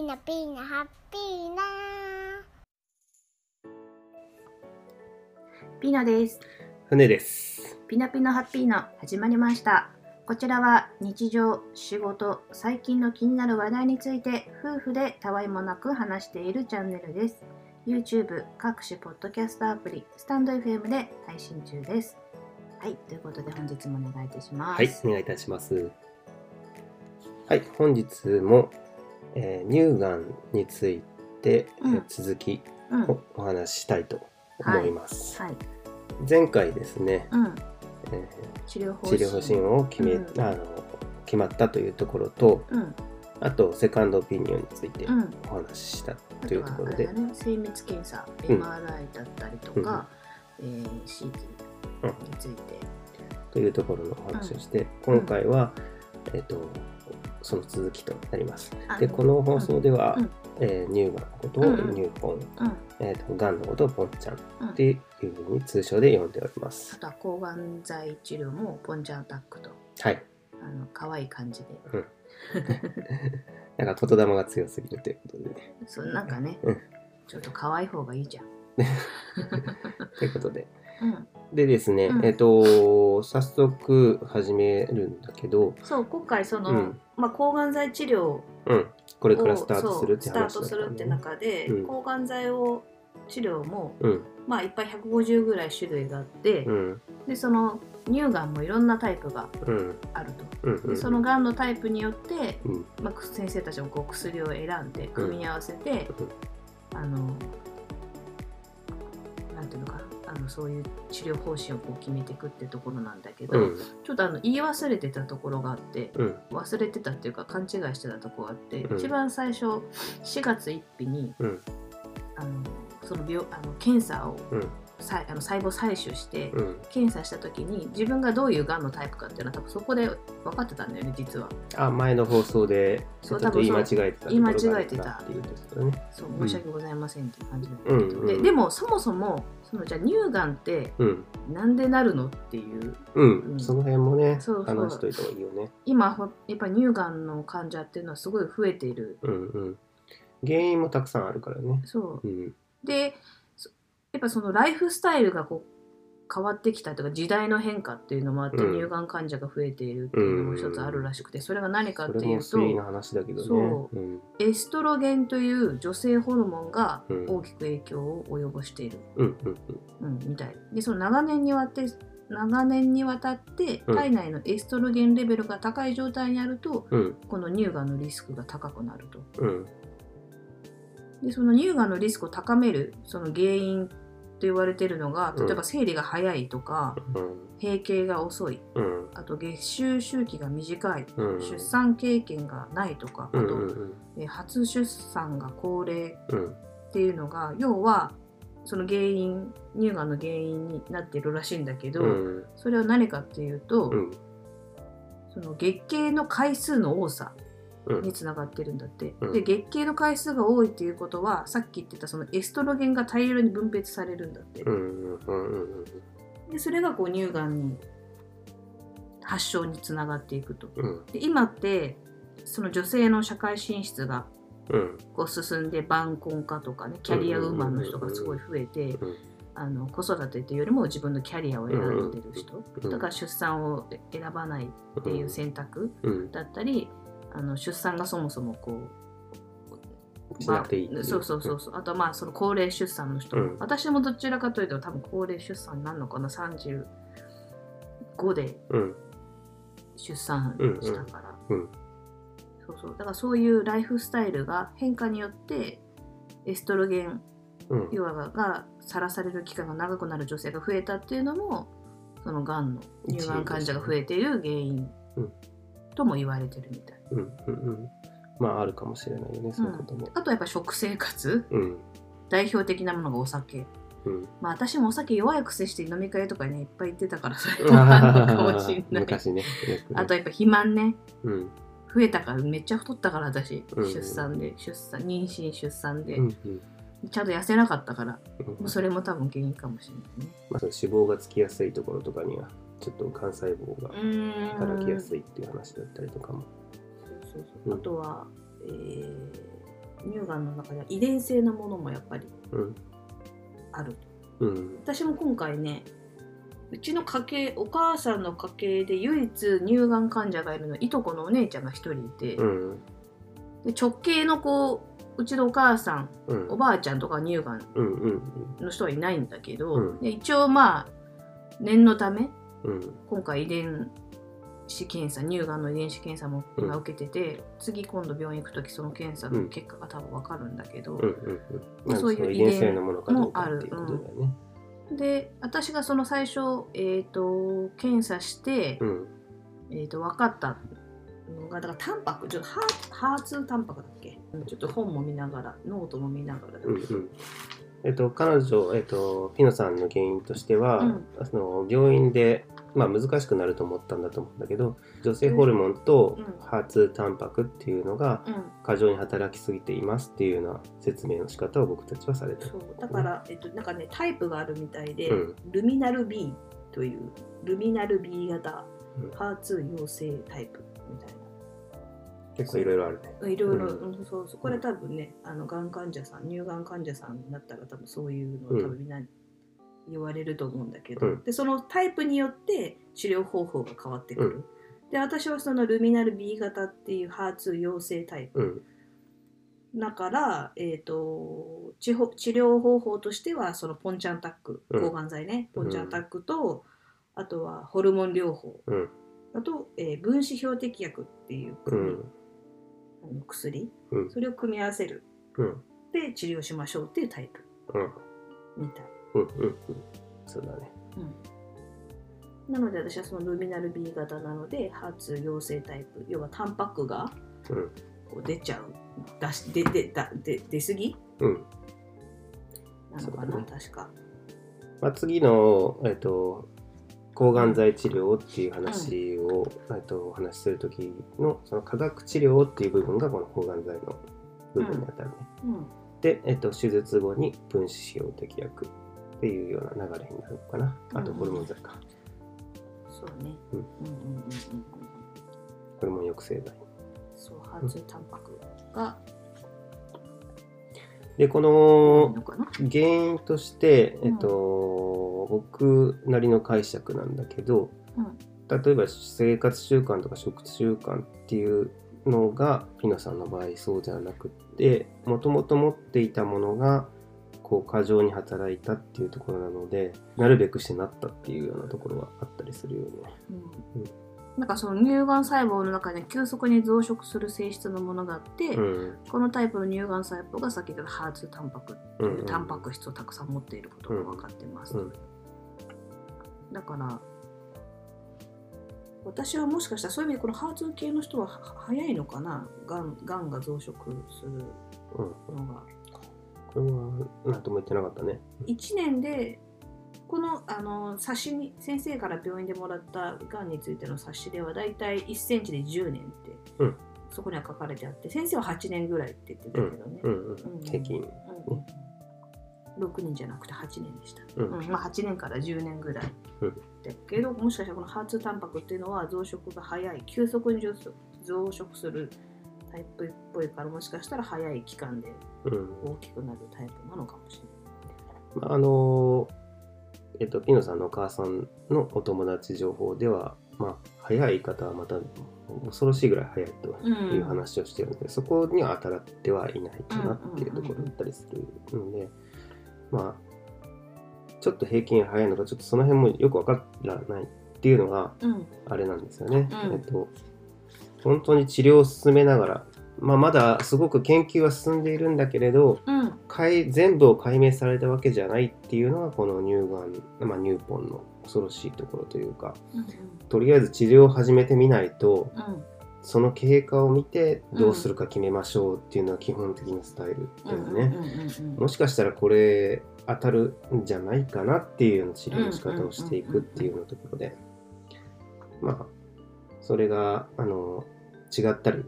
ーナピーナハッピーナピーナです。船です。ピナピナハッピーナ始まりました。こちらは日常、仕事、最近の気になる話題について夫婦でたわいもなく話しているチャンネルです。YouTube、各種ポッドキャストアプリ、スタンド FM で配信中です。はい、ということで本日もお願いいたします。はい、お願いいたします。はい、本日も、えー乳がんについて、えーうん。続きうん、おお話ししたいと思います。はい、前回ですね、うん、え治療方針。ー治療方針を決め、うん。あの決まったというところと、うん、あとセカンドオピニオンについてうん。お話ししたあというところで。ね、精密検査、うん MRI だったりとか、えー CT について。というところのお話をして、今回は、えっ、とその続きとなります。あで、この放送では、うんえー乳がんのことをうんうん乳ポン、うん、えーと、がんのことをポンちゃんうんっていうふうに通称で呼んでおりまあす。とは抗がん剤治療もポンジャーアタックとはい。あの可愛い感じで なんか言霊が強すぎるということでね。そうなんかね、うんちょっと可愛い方がいいじゃん。ということで。うん、でですね、うん。えっ、と、早速始めるんだけど、そう今回その、うん。まあ、抗がん剤治療をうん、これからスタートするってそうスタートするって。中で、うん。抗がん剤を治療も、うん、まあ、いっぱい150ぐらい種類があって、うん、でその乳がんもいろんなタイプがうん、あると。うん、うん。でそのがんのタイプによって、うん、まあ、先生たちもこう薬を選んで組み合わせて、あのなんていうのかなあのそういう治療方針をこう決めていくってところなんだけど、うん、ちょっとあの言い忘れてたところがあってうん、忘れてたっていうか勘違いしてたところがあって、うん。一番最初4月1日にうん、あのその病あの検査をうん、さいあの細胞採取して、うん。検査した時に自分がどういうがんのタイプかっていうのは多分そこで分かってたんだよね実は。あ、前の放送で、ちそうょっと言い間違えてたところ言い間違えてたっていうことだね。そううん申し訳ございませんっていう感じなんだけど、うんうんででもそもそもそのじゃあ乳がんってうん、なんでなるのっていううん、うんその辺もね、そうそう話しといた方がいいよね。今ほやっぱ乳がんの患者っていうのはすごい増えているうん、うん。原因もたくさんあるからね。そううん、でぱそのライフスタイルがこう変わってきたとか時代の変化っていうのもあって、うん。乳がん患者が増えているっていうのも一つあるらしくてそれが何かっていうとエストロゲンという女性ホルモンがうん大きく影響を及ぼしている、うん、みたい。でその長年にわって長年にわたってうん。体内のエストロゲンレベルが高い状態にあると、うん、この乳がんのリスクが高くなると。うん、でその乳がんのリスクを高めるその原因と言われているのがうん。例えば生理が早いとか、うん、閉経が遅い。うん、あと月収周期が短い、うん。出産経験がないとかあうん、と、うん、え初出産が高齢うん、っていうのが要はその原因乳がんの原因になっているらしいんだけど、うん、それは何かっていうと、うん、その月経の回数の多さ。うんにつながってるんだって、うん。で月経の回数が多いっていうことはさっき言ってたそのエストロゲンが大量に分泌されるんだって、うん、うん、でそれがこう乳がんに発症につながっていくと。うん、で今ってその女性の社会進出がうん、こう進んで晩婚化とかねキャリアウーマンの人がすごい増えてうんあの子育てっていうよりも自分のキャリアを選んでる人。うんだから出産を選ばないっていう選択うん、だったりあの出産がそもそもこうまあそうそうそうそう。あとまあその高齢出産の人、うん。私もどちらかというと多分高齢出産になるのかな。35でうん、出産したから、うん。うん。そうそう。だからそういうライフスタイルが変化によってエストロゲンうん、要はがさらされる期間が長くなる女性が増えたっていうのもそのがんの乳がん患者が増えている原因うん。とも言われてるみたい、うん、うん、うん。まあ、あるかもしれないよね、そういうことも。あとやっぱ食生活。うん、代表的なものがお酒。うん。まあ私もお酒弱いくせして飲み会とかねいっぱい行ってたからそれも あるのかもしれない。昔ね。よくね。あとやっぱ肥満ね。うん、増えたからめっちゃ太ったから私、うん出産で。出産妊娠出産で、うん、うん。ちゃんと痩せなかったからうんもうそれも多分原因かもしれないね。まあ、その脂肪がつきやすいところとかには、ちょっと幹細胞が働きやすいっていう話だったりとかも。そうそうあとは、えー乳がんの中では遺伝性のものもやっぱりうん。ある。うん。私も今回ねうちの家系お母さんの家系で唯一乳がん患者がいるのはいとこのお姉ちゃんが一人いて、うん。で直系の子うちのお母さんうん。おばあちゃんとか乳がん。の人はいないんだけど、うん。で一応まあ念のためうん。今回遺伝子検査乳がんの遺伝子検査も今うん受けてて、次今度病院行く時その検査の結果が多分分かるんだけど、うんうんうん。そういう遺伝性のものかどうかっていうことだよね。で私がその最初、えー、と検査して、うん。えー、と分かったのがだからタンパクちょっとハーハーツタンパクだっけ？ちょっと本も見ながらノートも見ながらだけ？どうんうん。えっと、彼女、えっと、ピノさんの原因としては、うん。その病院で、まあ、難しくなると思ったんだと思うんだけど女性ホルモンとうん。 HER2 タンパクっていうのがうん。過剰に働きすぎていますっていうような説明の仕方を僕たちはされた。そう。だから、えっと、なんかねタイプがあるみたいで、うん。ルミナル B というルミナル B 型うん。 HER2 陽性タイプみたい結構いろいろあるね。ないろいろ、うん。うんそうそう。これ多分ねあのがん患者さん乳がん患者さんになったら多分そういうのを多分みんな言われると思うんだけど、うん。でそのタイプによって治療方法が変わってくる、で私はそのルミナル B 型っていうハーツ陽性タイプ。うん。だから、えー、と治療治療方法としてはそのポンチャンタックうん。抗がん剤ね、ポンチャンタックと、あとはホルモン療法。うん。あと、えー分子標的薬っていうあの薬、うん。それを組み合わせる。うん。で治療しましょうっていうタイプ。うん。みたい、うんうんうん。そうだね。なので私はそのルミナル B 型なのでハーツ陽性タイプ要はタンパクがうん。こう出ちゃう出し出出だ出出過ぎ？うん。なのかな、そ確か。まあ、次の、えっと、抗がん剤治療っていう話を、えっと、お話しするときのその化学治療っていう部分がこの抗がん剤の部分に当たるね。うん。で、えっと、手術後に分子標的薬っていうような流れになるのかな。あとうんホルモン剤か。そうね。うんうんうんうんうんうん。ホルモン抑制剤。そう、ハーツタンパクがで、この。原因として、えっと、僕なりの解釈なんだけど、うん例えば生活習慣とか食習慣っていうのがピノさんの場合そうじゃなくってもともと持っていたものがこう過剰に働いたっていうところなのでなるべくしてなったっていうようなところはあったりするよね。うんなんかその乳がん細胞の中に急速に増殖する性質のものがあって、うんこのタイプの乳がん細胞が先ほどハーツタンパクとうんいうタンパク質をたくさん持っていることが分かってます。うんだから私はもしかしたらそういう意味でこのハーツ系の人はは早いのかな？がんがんが増殖するうん、のが。これは何とも言ってなかったね。1年でこのあの冊子に先生から病院でもらったがん。についての冊子ではだいたい1センチで10年って、うん。そこには書かれてあって先生は8年ぐらいって言ってたけどね、うん。うん。うん。平均。うん。6人じゃなくて8年でした、うん。まあ、8年から10年ぐらいだけどもしかしたらこのハーツタンパクっていうのは増殖が早い急速に増殖するタイプっぽいからもしかしたら早い期間でうん大きくなるタイプなのかもしれない。まあ、あのえっと、ピノさんのお母さんのお友達情報では、まあ、早い方はまた恐ろしいぐらい早いという話をしてるので、そこには当たってはいないかなっていうところだったりするので、まあ、ちょっと平均早いのか、ちょっとその辺もよくわからないっていうのがうんあれなんですよね。うんえっと、本当に治療を進めながら、まあ、まだすごく研究は進んでいるんだけれど、うん。解全部を解明されたわけじゃないっていうのがこの乳がん、まあ、乳ポンの恐ろしいところというかうんとりあえず治療を始めてみないとうん。その経過を見てどうするか決めましょうっていうのは基本的なスタイルだよね。もしかしたらこれ当たるんじゃないかなっていうような治療の仕方をしていくっていうようなところで。まあそれがあの違ったり、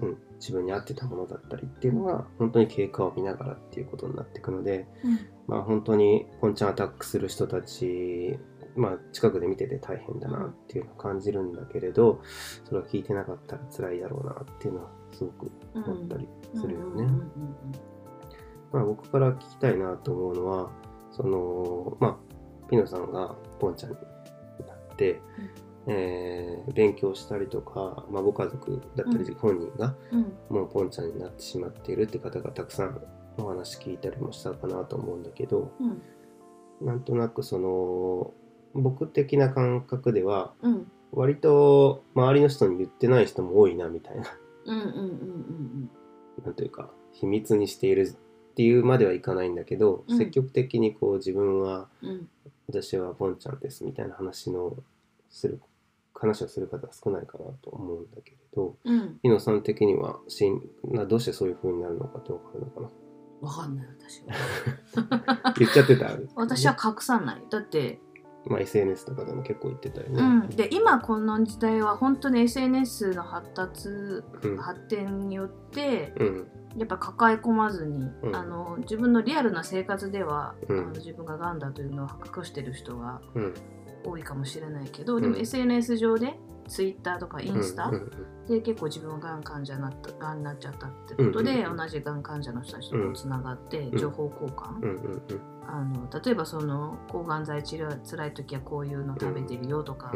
うん、自分に合ってたものだったりっていうのが本当に経過を見ながらっていうことになっていくので、まあ本当にポンチャンアタックする人たち、まあ近くで見てて大変だなっていうのを感じるんだけれど、それは聞いてなかったら辛いだろうなっていうのはすごく思ったりするよね。うん。うん。うん。うん。まあ、僕から聞きたいなと思うのはそのまあピノさんがポンちゃんになって、えー勉強したりとか、まあ、ご家族だったり本人がうん。もうポンちゃんになってしまっているって方がたくさんお話聞いたりもしたかなと思うんだけどうん。なんとなくその僕的な感覚ではうん。割と周りの人に言ってない人も多いなみたいな。なんというか秘密にしているっていうまではいかないんだけど、うん。積極的にこう自分は私はポンちゃんですみたいな話のする話をする方が少ないかなと思うんだけれどうん。ピノさん的にはしんなどうしてそういう風になるのかって分かるのかな？わかんない私は。言っちゃってた？私は隠さない。だってまあ、SNS とかでも結構言ってたよね。うん、で今この時代は本当に SNS の発達うん。発展によってうん。やっぱ抱え込まずに、うん。あの自分のリアルな生活では、うん。あの自分ががんだというのを隠してる人がうん多いかもしれないけど、うん。でも SNS 上で Twitter とかインスタうんうんで結構自分はがん患者になったがんになっちゃったってことで、うん同じがん患者の人たちとつながってうん。情報交換、うんうんあの例えばその抗がん剤治療辛い時はこういうの食べてるよとか、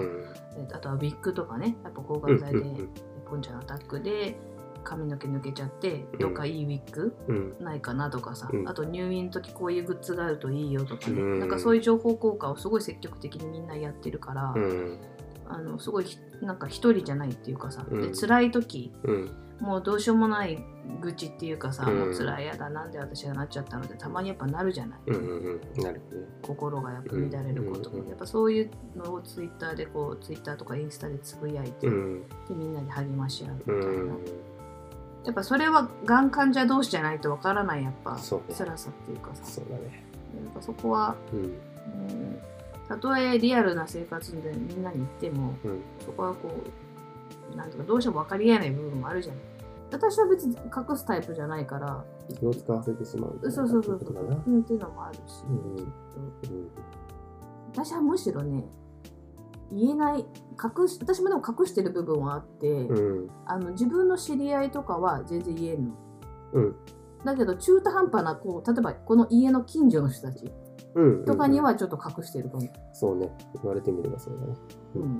あとはウィッグとかねやっぱ抗がん剤でうんうんポンちゃんアタックで髪の毛抜けちゃってうん。どっかいいウィッグうん。ないかなとかさ、うん。あと入院の時こういうグッズがあるといいよとかね、うん。なんかそういう情報交換をすごい積極的にみんなやってるから、うん。あのすごいひなんか一人じゃないっていうかさ、うん。で辛い時うん。もうどうしようもない愚痴っていうかさ、うん。もう辛いやだなんで私がなっちゃったのってたまにやっぱなるじゃない、うんうんうん。なる。心がやっぱ乱れることも、うんやっぱそういうのをツイッターでこうツイッターとかインスタでつぶやいて、うん。でみんなで励まし合うみたういな、んやっぱそれはがん患者同士じゃないとわからないやっぱ辛さっていうかさ。そうだね。やっぱそこは、うん。うん、たとえリアルな生活でみんなに言ってもうん。そこはこうなんとかどうしても分かりえない部分もあるじゃない私は別に隠すタイプじゃないから気を使わせてしまうそうそうそうそう。っていうのもあるし、うん私はむしろね言えない隠し私もでも隠してる部分はあって、うん。あの自分の知り合いとかは全然言えんの。うん。だけど中途半端なこう例えばこの家の近所の人たちうんとかにはちょっと隠してるかも、そうね。言われてみればそうだね。うん。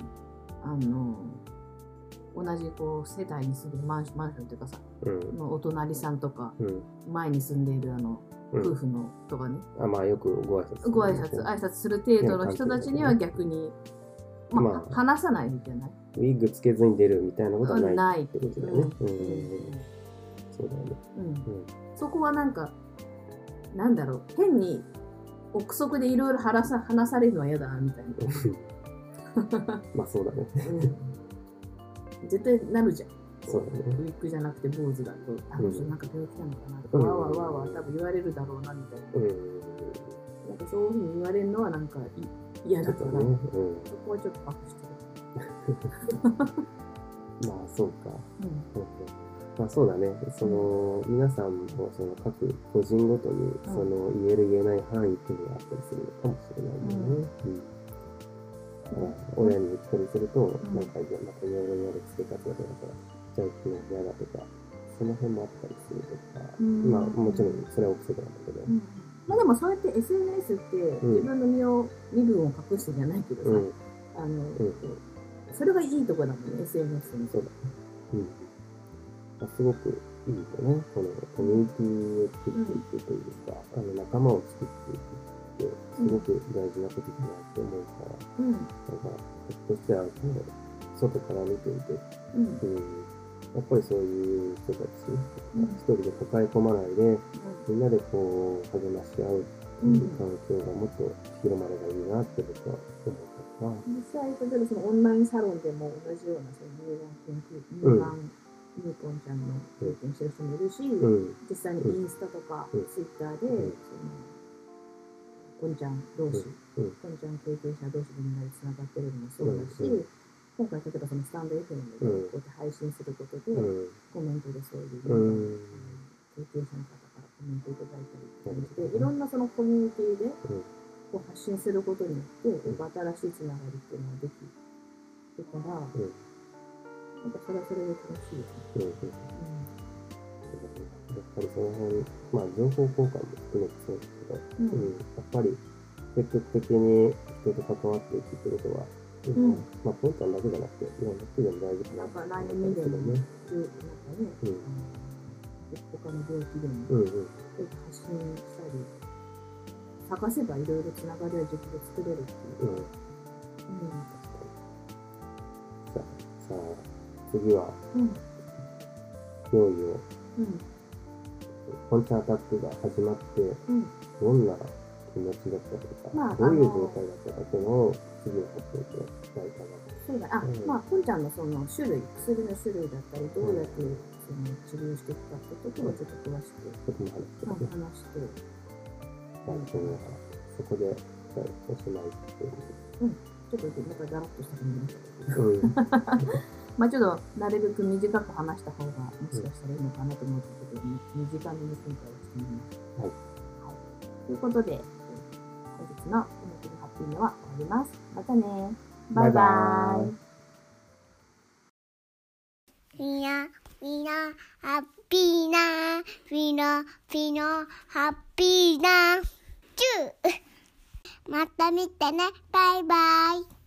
あの同じこう世帯に住んでるマンションマンションっていうかさうん。のお隣さんとかうん。前に住んでいるあのうん。夫婦のとかね、あまあよくご挨拶ご挨拶挨拶する程度の人たちには逆に、まあまあ。話さないみたいな。ウィッグつけずに出るみたいなことはないない。ってことだよね。うん。うん。そうだよね。うん。うん。そこはなんかなんだろう。変に憶測でいろいろ話さ話されるのは嫌だなみたいな、まあそうだね。うん、絶対なるじゃん。そうだね。ウィッグじゃなくて坊主だとあの人なんか病気なのかな。とか、うん。わーわーわーわー多分言われるだろうなみたいな。うん。なんかそういうふうに言われるのはなんかい嫌だから、ね。うん。そこはちょっと隠して まあそうか。る、うん。まあそうだね。その皆さんもその各個人ごとにその言える言えない範囲っていうのがあったりするのかもしれないよね。うん。親に言ったりすると、ん。なんかいやまたいろいろ言われつけ方だとか、じゃあ昨日嫌だとか、その辺もあったりするとか、うん。まあもちろんそれは憶測なんだけど、うんまあでもそうやって SNS ってうん。自分の身を身分を隠してじゃないけどさ、うん、あのうん。それがいいとこだもんね SNS に。そうだ。うん。まあ、すごくいいよね。このコミュニティを作っていくというか、あの仲間を作っていくって、すごく大事なことだなって思うから、うん。なんか、ひょっとしては、こう外から見ていて、うん。うん、やっぱりそういう人たち、うん。一人で抱え込まないで、みんなでこう、励まし合うっていう環境がもっと広まればいいなって僕は思ったから、実際例えばそのオンラインサロンでも同じようなその乳がん研究乳がん。乳ポンちゃんの経験してる人もいるし、うん、実際にインスタとかうん。ツイッターで、うん。そのちゃん同士、うん。ちゃん経験者同士でみんなでつながってるのもそうだし、うん今回例えばそのスタンド FM でうん。こうやって配信することで、うん、コメントでそういう、うん、経験者の方からコメントいただいたりって感じで、いろんなそのコミュニティでうん。こう発信することによって、やっぱ新しいつながりっていうのができるから、うん。なんかそれはそれで楽しいよね。うん、うん。うぱりその辺、まあ、情報交換も含めてそうですけど、うん。うん。やっぱり積極的に人と関わっていくってことは、うん。うんまあ、ポンちゃんだけじゃなくて、いろんな人でも大事かな。なんかと思 LINE うんですけどね。でなん。かね、うん。他の病気でも。うんうん。発信したり、探せばいろいろつながりを自分で作れるっていう。う。ん。うん。さあ、さあ次は、うん。いよいよ、うん。ポンちゃんアタックが始まって、うん。どんな気持ちだったとか、まあどういう状態だったかっていうのを次は発表していきたいかそうだあ、うんまあポンちゃんのその種類薬の種類だったりどうやってその治療していくかってことをちょっと詳しくな。ちょっとも話して話して、まあ、そのそこで、はい、おしまいっていうちょっとなんかだらっとした感じになっちゃったけどうん。まあちょっとなるべく短く話した方がもしかしたらいいのかなと思ったけど、短めに今回はしてみました。はいはい。ということで、えー本日の「とのハッピーメ」は終わります。またね。バイバイ。みんな、みんな、ハッピーな、みんな、みんな、ハッピーな、チューまた見てね、バイバイ。